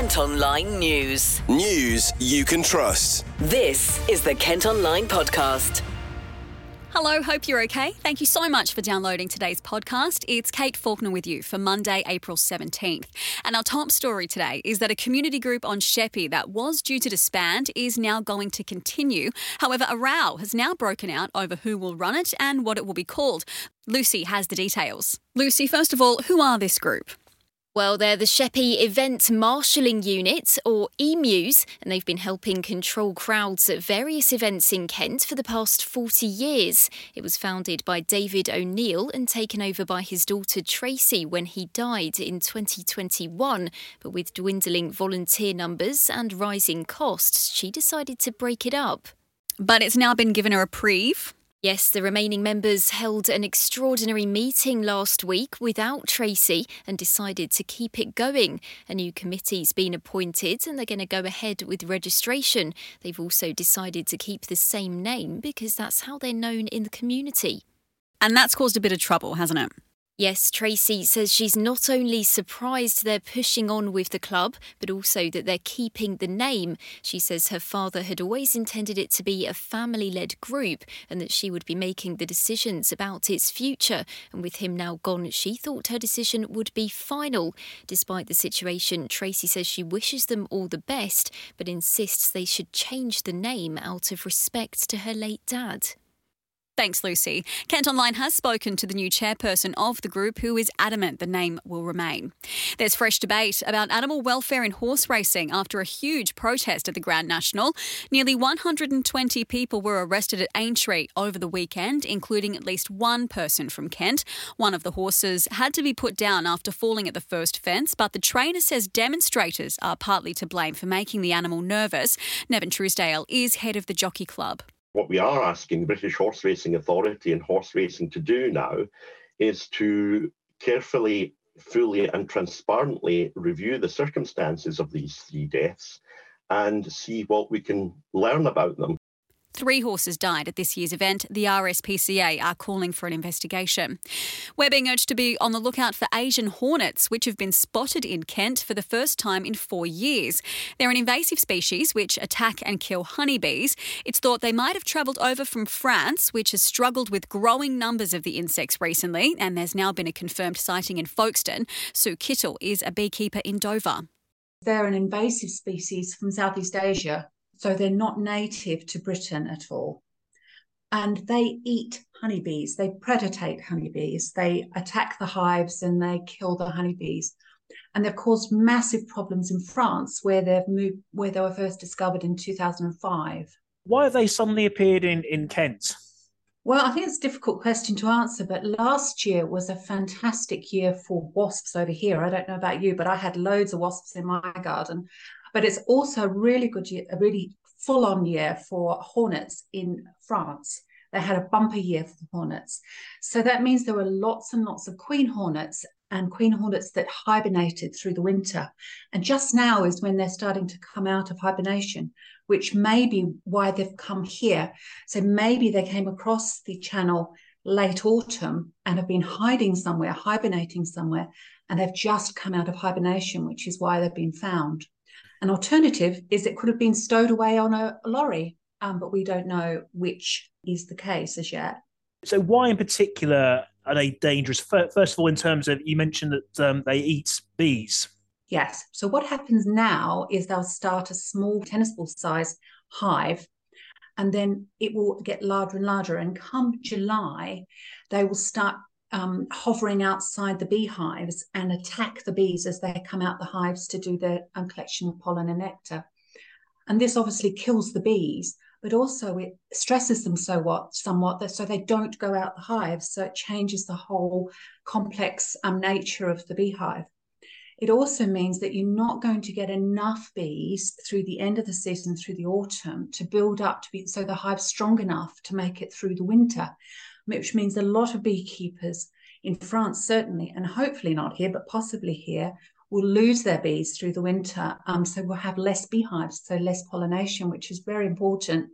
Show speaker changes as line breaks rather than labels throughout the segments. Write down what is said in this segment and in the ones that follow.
Kent Online News.
News you can trust.
This is the Kent Online Podcast.
Hello, hope you're okay. Thank you so much for downloading today's podcast. It's Kate Faulkner with you for Monday, April 17th. And our top story today is that a community group on Sheppey that was due to disband is now going to continue. However, a row has now broken out over who will run it and what it will be called. Lucy has the details. Lucy, first of all, who are this group?
Well, they're the Sheppey Event Marshalling Unit, or EMUs, and they've been helping control crowds at various events in Kent for the past 40 years. It was founded by David O'Neill and taken over by his daughter Tracy when he died in 2021. But with dwindling volunteer numbers and rising costs, she decided to break it up.
But it's now been given a reprieve.
Yes, the remaining members held an extraordinary meeting last week without Tracy and decided to keep it going. A new committee's been appointed and they're going to go ahead with registration. They've also decided to keep the same name because that's how they're known in the community.
And that's caused a bit of trouble, hasn't it?
Yes, Tracy says she's not only surprised they're pushing on with the club, but also that they're keeping the name. She says her father had always intended it to be a family led group and that she would be making the decisions about its future. And with him now gone, she thought her decision would be final. Despite the situation, Tracy says she wishes them all the best, but insists they should change the name out of respect to her late dad.
Thanks, Lucy. Kent Online has spoken to the new chairperson of the group, who is adamant the name will remain. There's fresh debate about animal welfare in horse racing after a huge protest at the Grand National. Nearly 120 people were arrested at Aintree over the weekend, including at least one person from Kent. One of the horses had to be put down after falling at the first fence, but the trainer says demonstrators are partly to blame for making the animal nervous. Nevin Truesdale is head of the Jockey Club.
What we are asking the British Horse Racing Authority and horse racing to do now is to carefully, fully, and transparently review the circumstances of these three deaths and see what we can learn about them.
Three horses died at this year's event. The RSPCA are calling for an investigation. We're being urged to be on the lookout for Asian hornets, which have been spotted in Kent for the first time in four years. They're an invasive species which attack and kill honeybees. It's thought they might have travelled over from France, which has struggled with growing numbers of the insects recently, and there's now been a confirmed sighting in Folkestone. Sue Kittle is a beekeeper in Dover.
They're an invasive species from Southeast Asia so they're not native to Britain at all. And they eat honeybees, they predate honeybees, they attack the hives and they kill the honeybees. And they've caused massive problems in France where they've moved where they were first discovered in 2005.
Why have they suddenly appeared in, in Kent?
Well, I think it's a difficult question to answer, but last year was a fantastic year for wasps over here. I don't know about you, but I had loads of wasps in my garden. But it's also a really good year, a really full on year for hornets in France. They had a bumper year for hornets. So that means there were lots and lots of queen hornets and queen hornets that hibernated through the winter. And just now is when they're starting to come out of hibernation, which may be why they've come here. So maybe they came across the channel late autumn and have been hiding somewhere, hibernating somewhere, and they've just come out of hibernation, which is why they've been found. An alternative is it could have been stowed away on a lorry, um, but we don't know which is the case as yet.
So, why in particular are they dangerous? First of all, in terms of you mentioned that um, they eat bees.
Yes. So, what happens now is they'll start a small tennis ball size hive and then it will get larger and larger. And come July, they will start um, hovering outside the beehives and attack the bees as they come out the hives to do their um, collection of pollen and nectar. And this obviously kills the bees, but also it stresses them so what somewhat that so they don't go out the hives. So it changes the whole complex um, nature of the beehive. It also means that you're not going to get enough bees through the end of the season, through the autumn, to build up to be so the hive's strong enough to make it through the winter which means a lot of beekeepers in France, certainly, and hopefully not here, but possibly here, will lose their bees through the winter. Um, so we'll have less beehives, so less pollination, which is very important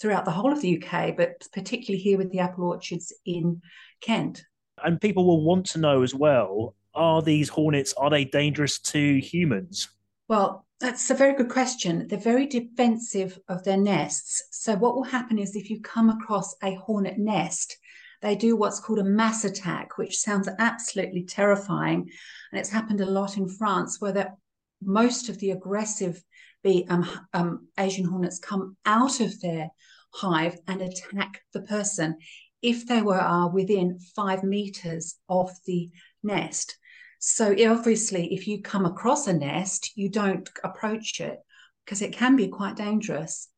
throughout the whole of the UK, but particularly here with the apple orchards in Kent.
And people will want to know as well: Are these hornets are they dangerous to humans?
Well, that's a very good question. They're very defensive of their nests. So, what will happen is if you come across a hornet nest, they do what's called a mass attack, which sounds absolutely terrifying. And it's happened a lot in France where most of the aggressive bee, um, um, Asian hornets come out of their hive and attack the person if they were are within five meters of the nest. So obviously, if you come across a nest, you don't approach it because it can be quite dangerous.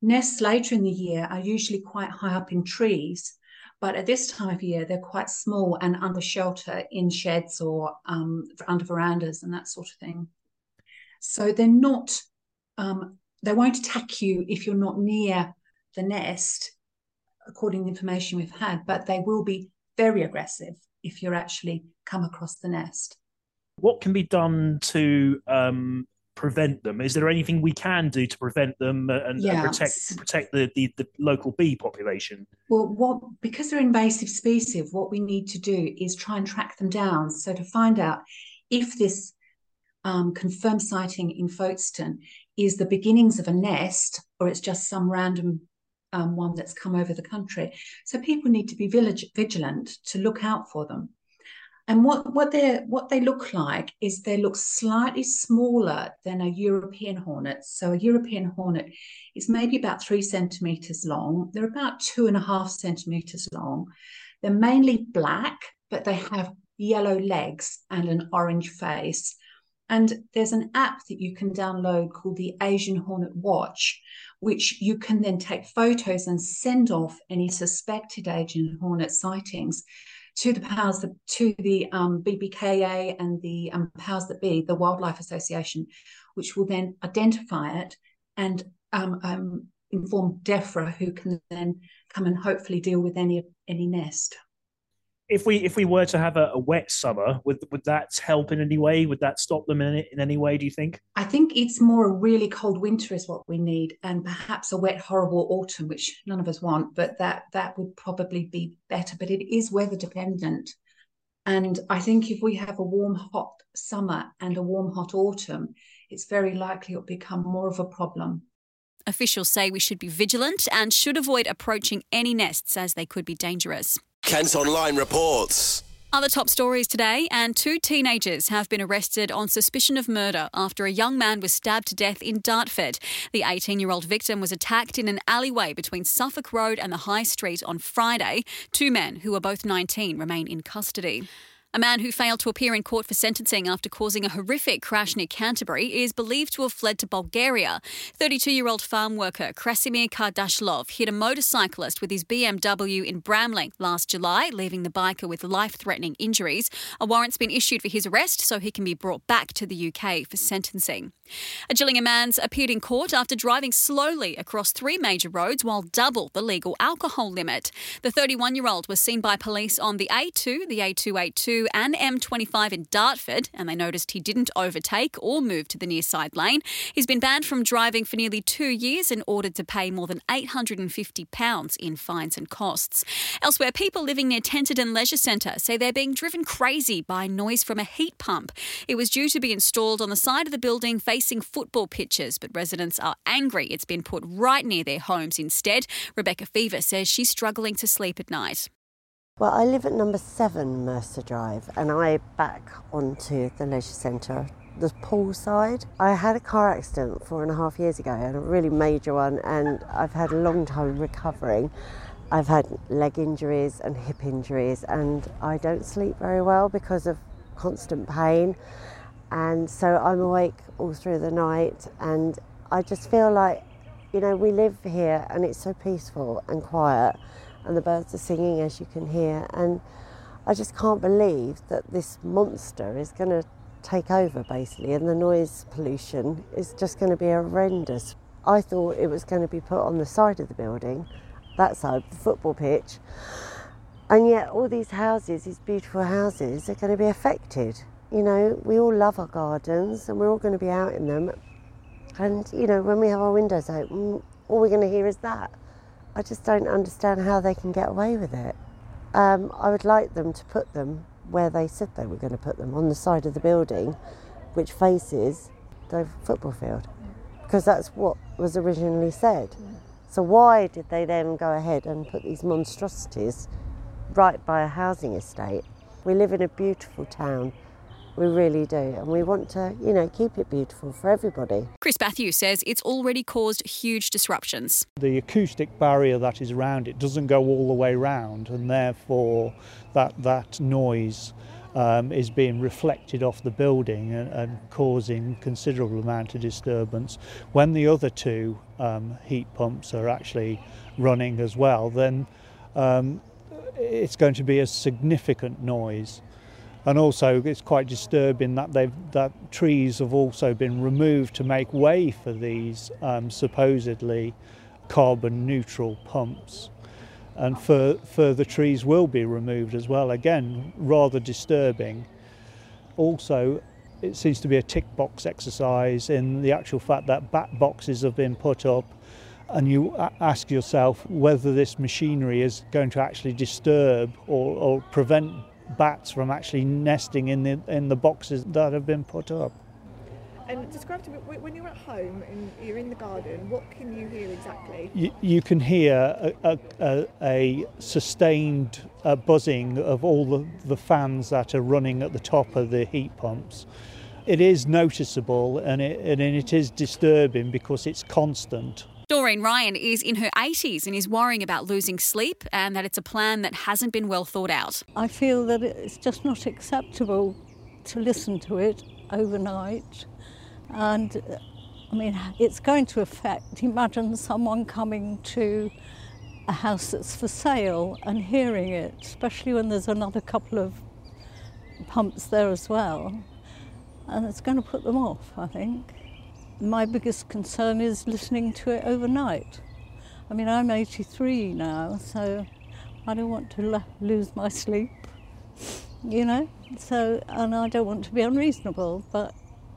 Nests later in the year are usually quite high up in trees, but at this time of year, they're quite small and under shelter in sheds or um, under verandas and that sort of thing. So they're not, um, they won't attack you if you're not near the nest, according to the information we've had, but they will be very aggressive if you're actually come across the nest.
What can be done to um, prevent them? Is there anything we can do to prevent them and, yeah. and protect protect the, the, the local bee population?
Well, what because they're invasive species, what we need to do is try and track them down. So to find out if this um, confirmed sighting in Folkestone is the beginnings of a nest or it's just some random um, one that's come over the country. So people need to be village, vigilant to look out for them. And what, what they what they look like is they look slightly smaller than a European hornet. So a European hornet is maybe about three centimeters long. They're about two and a half centimeters long. They're mainly black, but they have yellow legs and an orange face. And there's an app that you can download called the Asian Hornet Watch, which you can then take photos and send off any suspected Asian Hornet sightings to the powers that to the um, BBKA and the um, powers that be, the Wildlife Association, which will then identify it and um, um inform DEFRA, who can then come and hopefully deal with any any nest
if we if we were to have a, a, wet summer, would would that help in any way? Would that stop them in, in any way? Do you think?
I think it's more a really cold winter is what we need, and perhaps a wet, horrible autumn, which none of us want. But that that would probably be better. But it is weather dependent, and I think if we have a warm, hot summer and a warm, hot autumn, it's very likely it'll become more of a problem.
Officials say we should be vigilant and should avoid approaching any nests as they could be dangerous.
Kent Online reports.
Other top stories today, and two teenagers have been arrested on suspicion of murder after a young man was stabbed to death in Dartford. The 18 year old victim was attacked in an alleyway between Suffolk Road and the High Street on Friday. Two men, who were both 19, remain in custody. A man who failed to appear in court for sentencing after causing a horrific crash near Canterbury is believed to have fled to Bulgaria. 32 year old farm worker Krasimir Kardashlov hit a motorcyclist with his BMW in Bramling last July, leaving the biker with life threatening injuries. A warrant's been issued for his arrest so he can be brought back to the UK for sentencing. A Gillingham man's appeared in court after driving slowly across three major roads while double the legal alcohol limit. The 31 year old was seen by police on the A2, the A282, and M25 in Dartford, and they noticed he didn't overtake or move to the near side lane. He's been banned from driving for nearly two years and ordered to pay more than £850 in fines and costs. Elsewhere, people living near Tenterden Leisure Centre say they're being driven crazy by noise from a heat pump. It was due to be installed on the side of the building facing football pitches, but residents are angry it's been put right near their homes instead. Rebecca Fever says she's struggling to sleep at night.
Well, I live at number seven Mercer Drive and I back onto the leisure centre, the pool side. I had a car accident four and a half years ago, and a really major one, and I've had a long time recovering. I've had leg injuries and hip injuries, and I don't sleep very well because of constant pain. And so I'm awake all through the night, and I just feel like, you know, we live here and it's so peaceful and quiet and the birds are singing as you can hear. And I just can't believe that this monster is going to take over basically, and the noise pollution is just going to be horrendous. I thought it was going to be put on the side of the building, that side, the football pitch, and yet all these houses, these beautiful houses, are going to be affected. You know, we all love our gardens and we're all going to be out in them. And, you know, when we have our windows open, all we're going to hear is that. I just don't understand how they can get away with it. Um, I would like them to put them where they said they were going to put them, on the side of the building, which faces the football field because that's what was originally said. So why did they then go ahead and put these monstrosities right by a housing estate? We live in a beautiful town. We really do. And we want to, you know, keep it beautiful for everybody.
Chris Bathew says it's already caused huge disruptions.
The acoustic barrier that is around it doesn't go all the way round, and therefore that, that noise um, is being reflected off the building and, and, causing considerable amount of disturbance. When the other two um, heat pumps are actually running as well, then um, it's going to be a significant noise. And also, it's quite disturbing that that trees have also been removed to make way for these um, supposedly carbon neutral pumps and further trees will be removed as well. Again, rather disturbing. Also, it seems to be a tick box exercise in the actual fact that bat boxes have been put up and you ask yourself whether this machinery is going to actually disturb or, or prevent bats from actually nesting in the, in the boxes that have been put up.
And describe to me when you're at home and you're in the garden, what can you hear exactly?
You, you can hear a, a, a sustained uh, buzzing of all the, the fans that are running at the top of the heat pumps. It is noticeable and it, and it is disturbing because it's constant.
Doreen Ryan is in her 80s and is worrying about losing sleep and that it's a plan that hasn't been well thought out.
I feel that it's just not acceptable to listen to it overnight and I mean, it's going to affect. Imagine someone coming to a house that's for sale and hearing it, especially when there's another couple of pumps there as well. And it's going to put them off, I think. My biggest concern is listening to it overnight. I mean, I'm 83 now, so I don't want to lose my sleep, you know? So, and I don't want to be unreasonable, but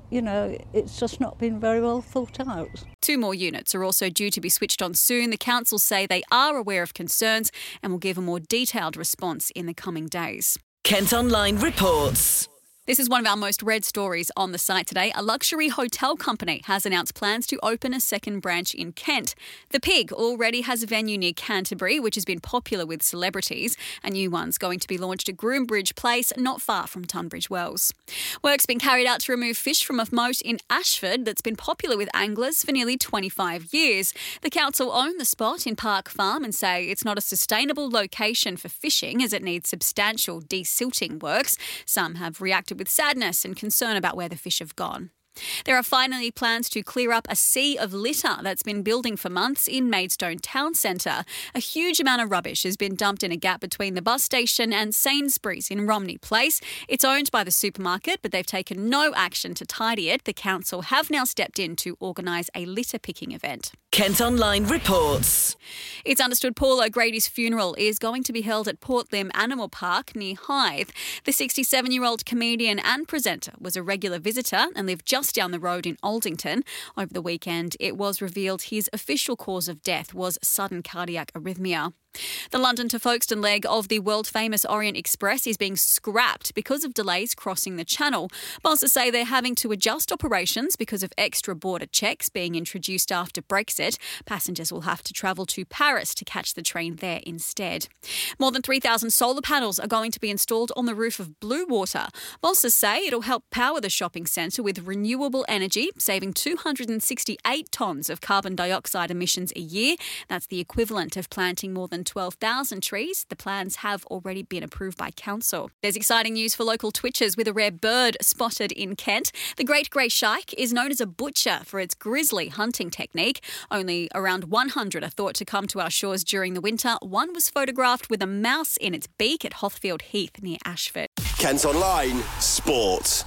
you know, it's just not been very well thought out.
Two more units are also due to be switched on soon. The council say they are aware of concerns and will give a more detailed response in the coming days.
Kent Online reports.
This is one of our most read stories on the site today. A luxury hotel company has announced plans to open a second branch in Kent. The Pig already has a venue near Canterbury, which has been popular with celebrities. A new one's going to be launched at Groombridge Place, not far from Tunbridge Wells. Work's been carried out to remove fish from a moat in Ashford that's been popular with anglers for nearly 25 years. The council own the spot in Park Farm and say it's not a sustainable location for fishing as it needs substantial desilting works. Some have reacted with sadness and concern about where the fish have gone. There are finally plans to clear up a sea of litter that's been building for months in Maidstone Town Centre. A huge amount of rubbish has been dumped in a gap between the bus station and Sainsbury's in Romney Place. It's owned by the supermarket, but they've taken no action to tidy it. The council have now stepped in to organise a litter picking event.
Kent Online reports.
It's understood Paul O'Grady's funeral is going to be held at Port Lympne Animal Park near Hythe. The 67 year old comedian and presenter was a regular visitor and lived just down the road in Aldington. Over the weekend, it was revealed his official cause of death was sudden cardiac arrhythmia. The London to Folkestone leg of the world famous Orient Express is being scrapped because of delays crossing the channel. Bosses say they're having to adjust operations because of extra border checks being introduced after Brexit. Passengers will have to travel to Paris to catch the train there instead. More than 3,000 solar panels are going to be installed on the roof of Bluewater. Bosses say it'll help power the shopping centre with renewable energy, saving 268 tonnes of carbon dioxide emissions a year. That's the equivalent of planting more than than 12,000 trees. The plans have already been approved by council. There's exciting news for local twitchers with a rare bird spotted in Kent. The great grey shrike is known as a butcher for its grisly hunting technique. Only around 100 are thought to come to our shores during the winter. One was photographed with a mouse in its beak at Hothfield Heath near Ashford.
Kent Online Sport.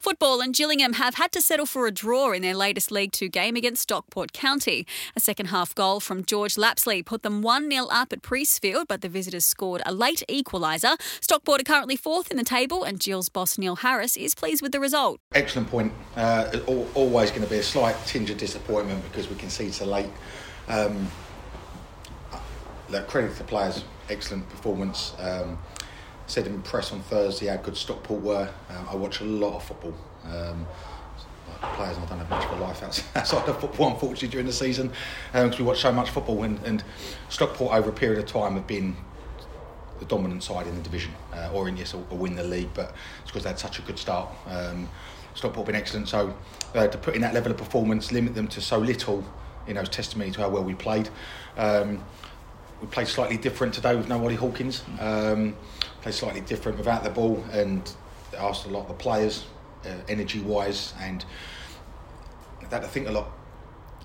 Football and Gillingham have had to settle for a draw in their latest League Two game against Stockport County. A second half goal from George Lapslie put them 1 0 up at Priestfield, but the visitors scored a late equaliser. Stockport are currently fourth in the table, and Gills boss Neil Harris is pleased with the result.
Excellent point. Uh, always going to be a slight tinge of disappointment because we conceded so late. Um, credit to the players, excellent performance. Um, said in press on Thursday how good Stockport were. Um, I watch a lot of football. Um, players I don't have much of a life outside of football, unfortunately, during the season, because um, we watch so much football. And, and, Stockport, over a period of time, have been the dominant side in the division, uh, or in yes, or, win the league. But it's because they had such a good start. Um, Stockport have been excellent. So uh, to put in that level of performance, limit them to so little, you know, is testimony to how well we played. Um, we played slightly different today with no Ollie Hawkins. Um, played slightly different without the ball and asked a lot of the players, uh, energy wise, and I think a lot.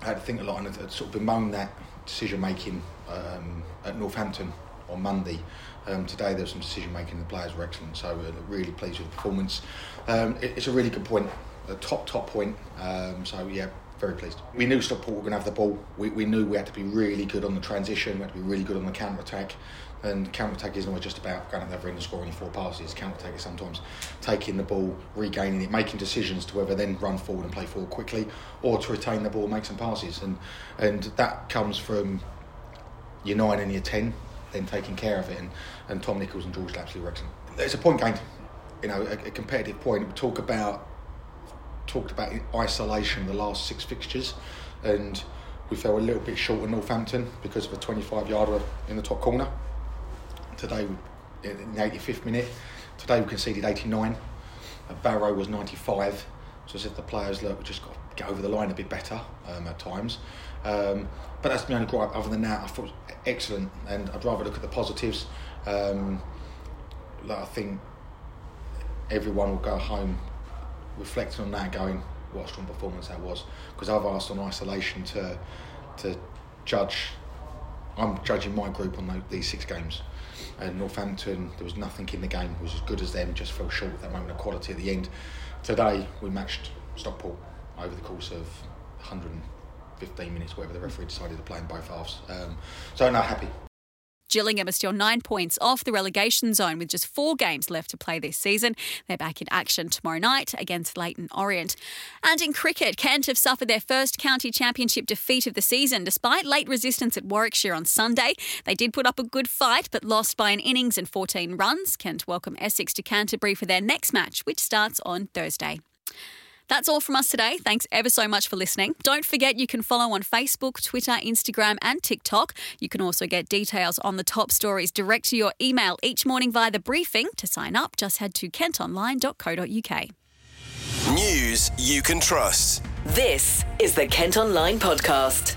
I had to think a lot and I'd sort of bemoan that decision making um, at Northampton on Monday. Um, today there was some decision making. The players were excellent, so we're really pleased with the performance. Um, it, it's a really good point, a top top point. Um, so yeah, very pleased. We knew Stockport were going to have the ball. We, we knew we had to be really good on the transition. We had to be really good on the counter attack. And counter attack isn't always just about going out there and scoring four passes. Counter attack is sometimes taking the ball, regaining it, making decisions to whether then run forward and play forward quickly, or to retain the ball, make some passes. And and that comes from your nine and your ten, then taking care of it. And, and Tom Nichols and George Lapslie were excellent. It's a point gained, you know, a, a competitive point. We talk about talked about isolation the last six fixtures, and we fell a little bit short of Northampton because of a 25 yarder in the top corner. Today, in the 85th minute, today we conceded 89. Barrow was 95. So I said the players, look, we just got to get over the line a bit better um, at times. Um, but that's my only gripe. Other than that, I thought excellent, and I'd rather look at the positives. Um, like I think everyone will go home reflecting on that, going, what a strong performance that was. Because I've asked on isolation to to judge. I'm judging my group on these six games. And Northampton, there was nothing in the game was as good as them. Just fell short of that moment of quality at the end. Today we matched Stockport over the course of 115 minutes, whatever the referee decided to play in both halves. Um, so no, happy.
Gillingham are still nine points off the relegation zone with just four games left to play this season. They're back in action tomorrow night against Leyton Orient. And in cricket, Kent have suffered their first county championship defeat of the season despite late resistance at Warwickshire on Sunday. They did put up a good fight but lost by an innings and 14 runs. Kent welcome Essex to Canterbury for their next match, which starts on Thursday. That's all from us today. Thanks ever so much for listening. Don't forget you can follow on Facebook, Twitter, Instagram, and TikTok. You can also get details on the top stories direct to your email each morning via the briefing. To sign up, just head to kentonline.co.uk.
News you can trust.
This is the Kent Online Podcast.